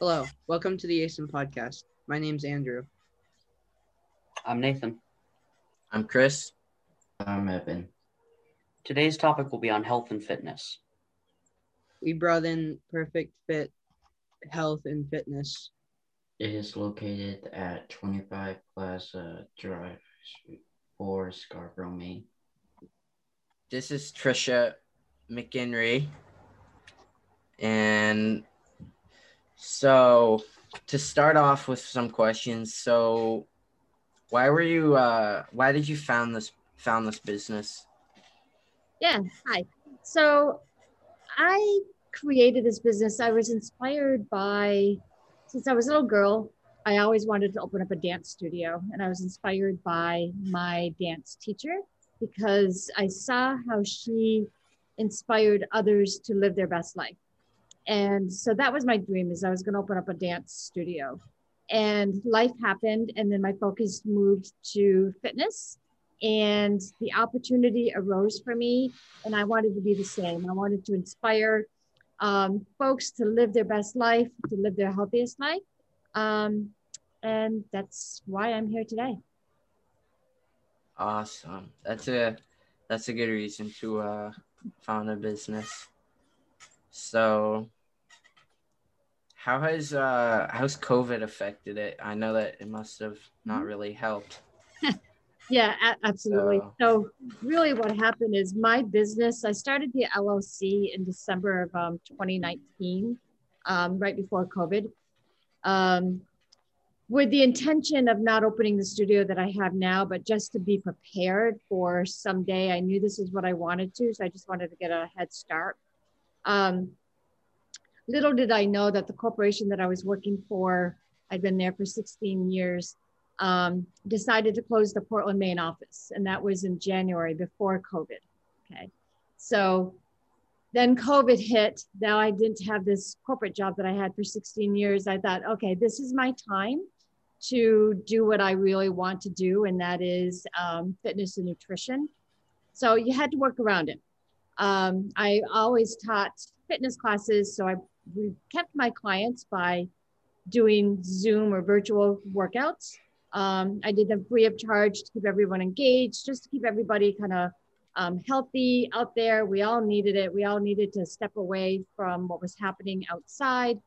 Hello, welcome to the ASIM podcast. My name's Andrew. I'm Nathan. I'm Chris. I'm Evan. Today's topic will be on health and fitness. We brought in Perfect Fit Health and Fitness. It is located at 25 Plaza Drive, Suite 4, Scarborough, Maine. This is Trisha McIntyre. And so to start off with some questions, so why were you uh why did you found this found this business? Yeah, hi. So I created this business. I was inspired by, since I was a little girl, I always wanted to open up a dance studio. And I was inspired by my dance teacher because I saw how she inspired others to live their best life. And so that was my dream is I was going to open up a dance studio. And life happened and then my focus moved to fitness and the opportunity arose for me and i wanted to be the same i wanted to inspire um, folks to live their best life to live their healthiest life um, and that's why i'm here today Awesome. That's a that's a good reason to uh found a business. So how has uh how's COVID affected it? I know that it must have not really helped. Yeah, a- absolutely. So- So, really, what happened is my business. I started the LLC in December of um, 2019, um, right before COVID, um, with the intention of not opening the studio that I have now, but just to be prepared for someday. I knew this is what I wanted to, so I just wanted to get a head start. Um, little did I know that the corporation that I was working for, I'd been there for 16 years um, decided to close the Portland, Maine office, and that was in January before COVID. Okay, so then COVID hit. Now I didn't have this corporate job that I had for 16 years. I thought, okay, this is my time to do what I really want to do, and that is um, fitness and nutrition. So you had to work around it. Um, I always taught fitness classes, so I kept my clients by doing Zoom or virtual workouts. Um, I did them free of charge to keep everyone engaged, just to keep everybody kind of um, healthy out there. We all needed it. We all needed to step away from what was happening outside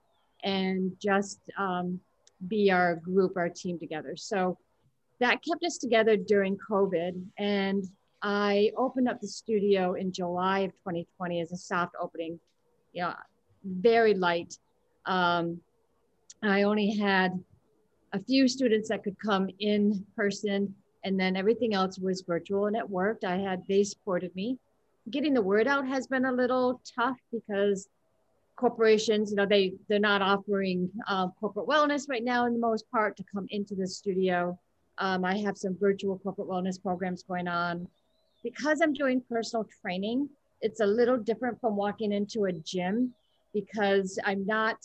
and just um, be our group, our team together. So that kept us together during COVID. And I opened up the studio in July of 2020 as a soft opening, you know, very light. Um, I only had a few students that could come in person and then everything else was virtual and it worked. I had they supported me. Getting the word out has been a little tough because corporations you know they they're not offering um, corporate wellness right now in the most part to come into the studio. Um, i have some virtual corporate wellness programs going on because i'm doing personal training it's a little different from walking into a gym because I'm not,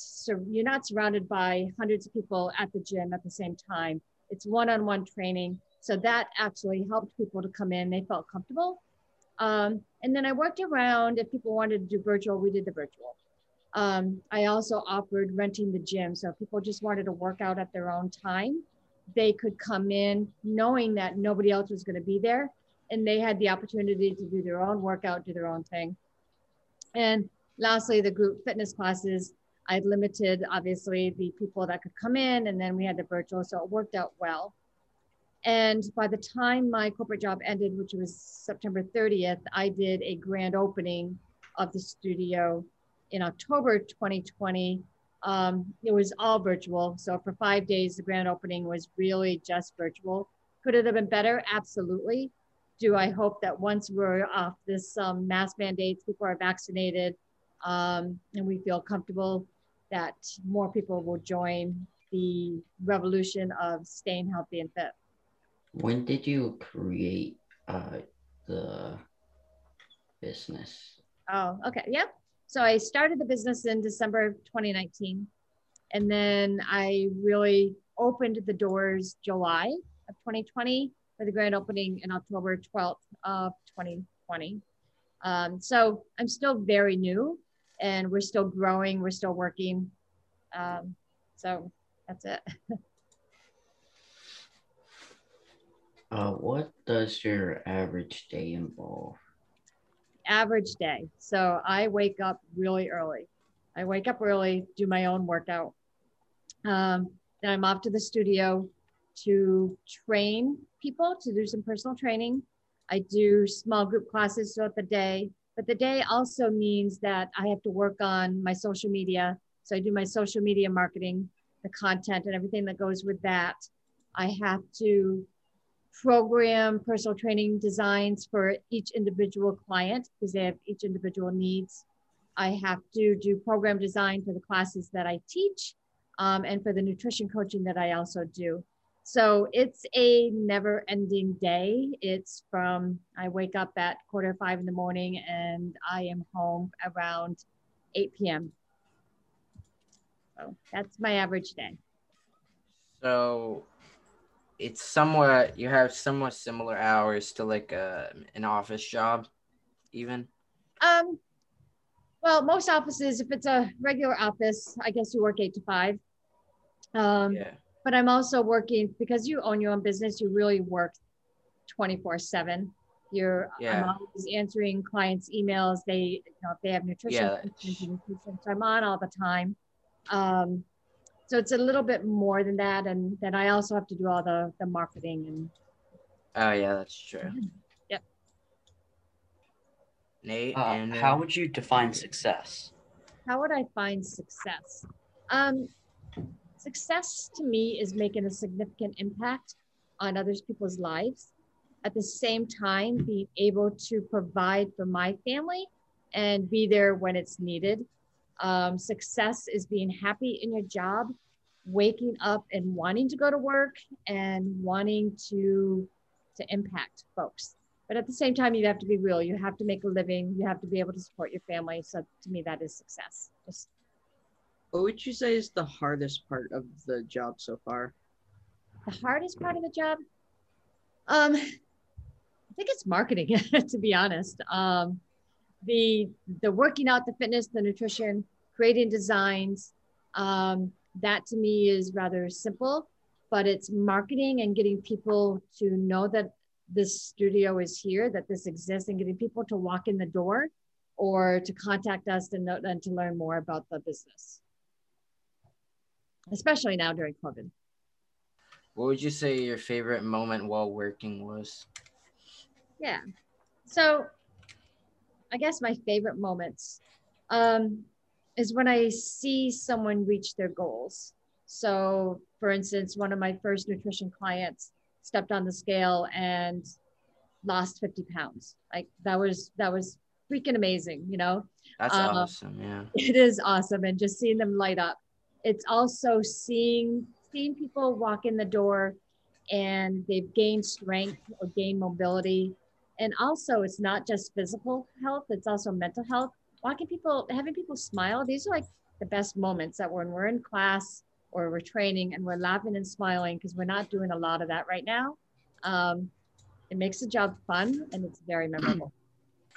you're not surrounded by hundreds of people at the gym at the same time. It's one on one training. So that actually helped people to come in. They felt comfortable. Um, and then I worked around if people wanted to do virtual, we did the virtual. Um, I also offered renting the gym. So if people just wanted to work out at their own time, they could come in knowing that nobody else was going to be there. And they had the opportunity to do their own workout, do their own thing. And lastly, the group fitness classes, I'd limited obviously the people that could come in, and then we had the virtual, so it worked out well. And by the time my corporate job ended, which was September 30th, I did a grand opening of the studio in October 2020. Um, it was all virtual. So for five days, the grand opening was really just virtual. Could it have been better? Absolutely. Do I hope that once we're off this um, mask mandates, people are vaccinated, um, and we feel comfortable that more people will join the revolution of staying healthy and fit. When did you create uh, the business? Oh, okay. Yep. So I started the business in December of 2019. And then I really opened the doors July of 2020 for the grand opening in October 12th of 2020. Um, so I'm still very new and we're still growing, we're still working. Um, So that's it. Uh, what does your average day involve? Average day. So I wake up really early. I wake up early, do my own workout. Um, then I'm off to the studio to train people to do some personal training. I do small group classes throughout the day, but the day also means that I have to work on my social media. So I do my social media marketing, the content and everything that goes with that. I have to program personal training designs for each individual client because they have each individual needs. I have to do program design for the classes that I teach um, and for the nutrition coaching that I also do. So it's a never ending day. It's from, I wake up at quarter five in the morning and I am home around 8 p.m. So that's my average day. So it's somewhat you have somewhat similar hours to like a, an office job, even. Um, well, most offices, if it's a regular office, I guess you work eight to five. Um, Yeah. But I'm also working because you own your own business. You really work 24 seven. You're Yeah. I'm always answering clients' emails. They, you know, if they have nutrition, Yeah. questions, nutrition, so I'm on all the time. Um, so it's a little bit more than that, and then I also have to do all the the marketing and Oh yeah, that's true. Yep. Nate, Uh, and how would you define success? how would I find success? Um, success to me is making a significant impact on others people's lives. At the same time, being able to provide for my family and be there when it's needed. Um, success is being happy in your job, waking up and wanting to go to work and wanting to to impact folks. But at the same time, you have to be real. You have to make a living. You have to be able to support your family. So to me, that is success. Just What would you say is the hardest part of the job so far? the hardest part of the job. Um, I think it's marketing, to be honest. Um, the the working out, the fitness, the nutrition, creating designs. Um, that to me is rather simple, but it's marketing and getting people to know that this studio is here, that this exists, and getting people to walk in the door or to contact us and, and to learn more about the business, especially now during COVID. what would you say your favorite moment while working was? Yeah. So I guess my favorite moments um, is when I see someone reach their goals. So, for instance, one of my first nutrition clients stepped on the scale and lost 50 pounds. Like that was that was freaking amazing, you know. That's Uh, awesome. Yeah. it is awesome and just seeing them light up it's also seeing seeing people walk in the door and they've gained strength or gained mobility and also it's not just physical health it's also mental health walking people having people smile these are like the best moments that when we're in class or we're training and we're laughing and smiling because we're not doing a lot of that right now um, it makes the job fun and it's very memorable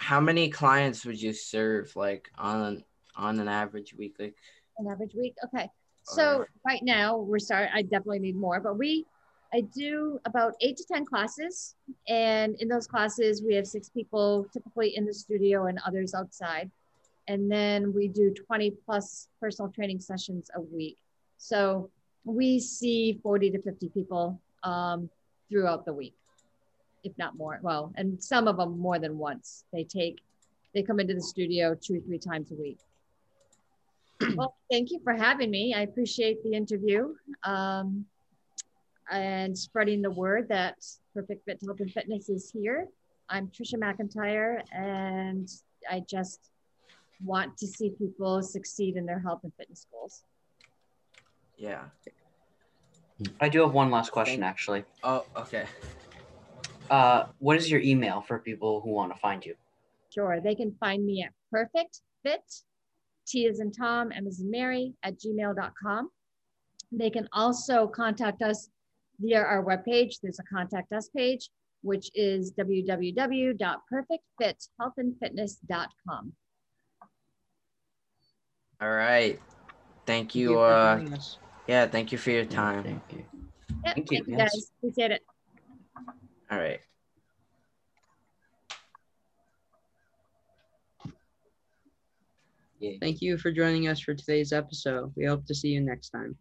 How many clients would you serve like on on an average week? Like an average week. Okay. So right now we're starting, I definitely need more, but we, I do about eight to 10 classes. And in those classes, we have six people typically in the studio and others outside. And then we do 20 plus personal training sessions a week. So we see 40 to 50 people um, throughout the week, if not more. Well, and some of them more than once. They take, they come into the studio two, or three times a week. Well, thank you for having me. I appreciate the interview um, and spreading the word that Perfect Fit Health and Fitness is here. I'm Trisha McIntyre, and I just want to see people succeed in their health and fitness goals. yeah. I do have one last question, actually. Oh, okay. Uh, what is your email for people who want to find you? Sure, they can find me at Perfect Fit, T as in Tom, M as in Mary, at gmail.com. They can also contact us via our webpage. There's a contact us page, which is www.perfectfithealthandfitness.com. All right. Thank Thank you. for Uh, joining. Yeah, thank you for your time. Thank you. Yep, Thank you, thank you yes. guys. Appreciate it. All right. Thank you for joining us for today's episode. We hope to see you next time.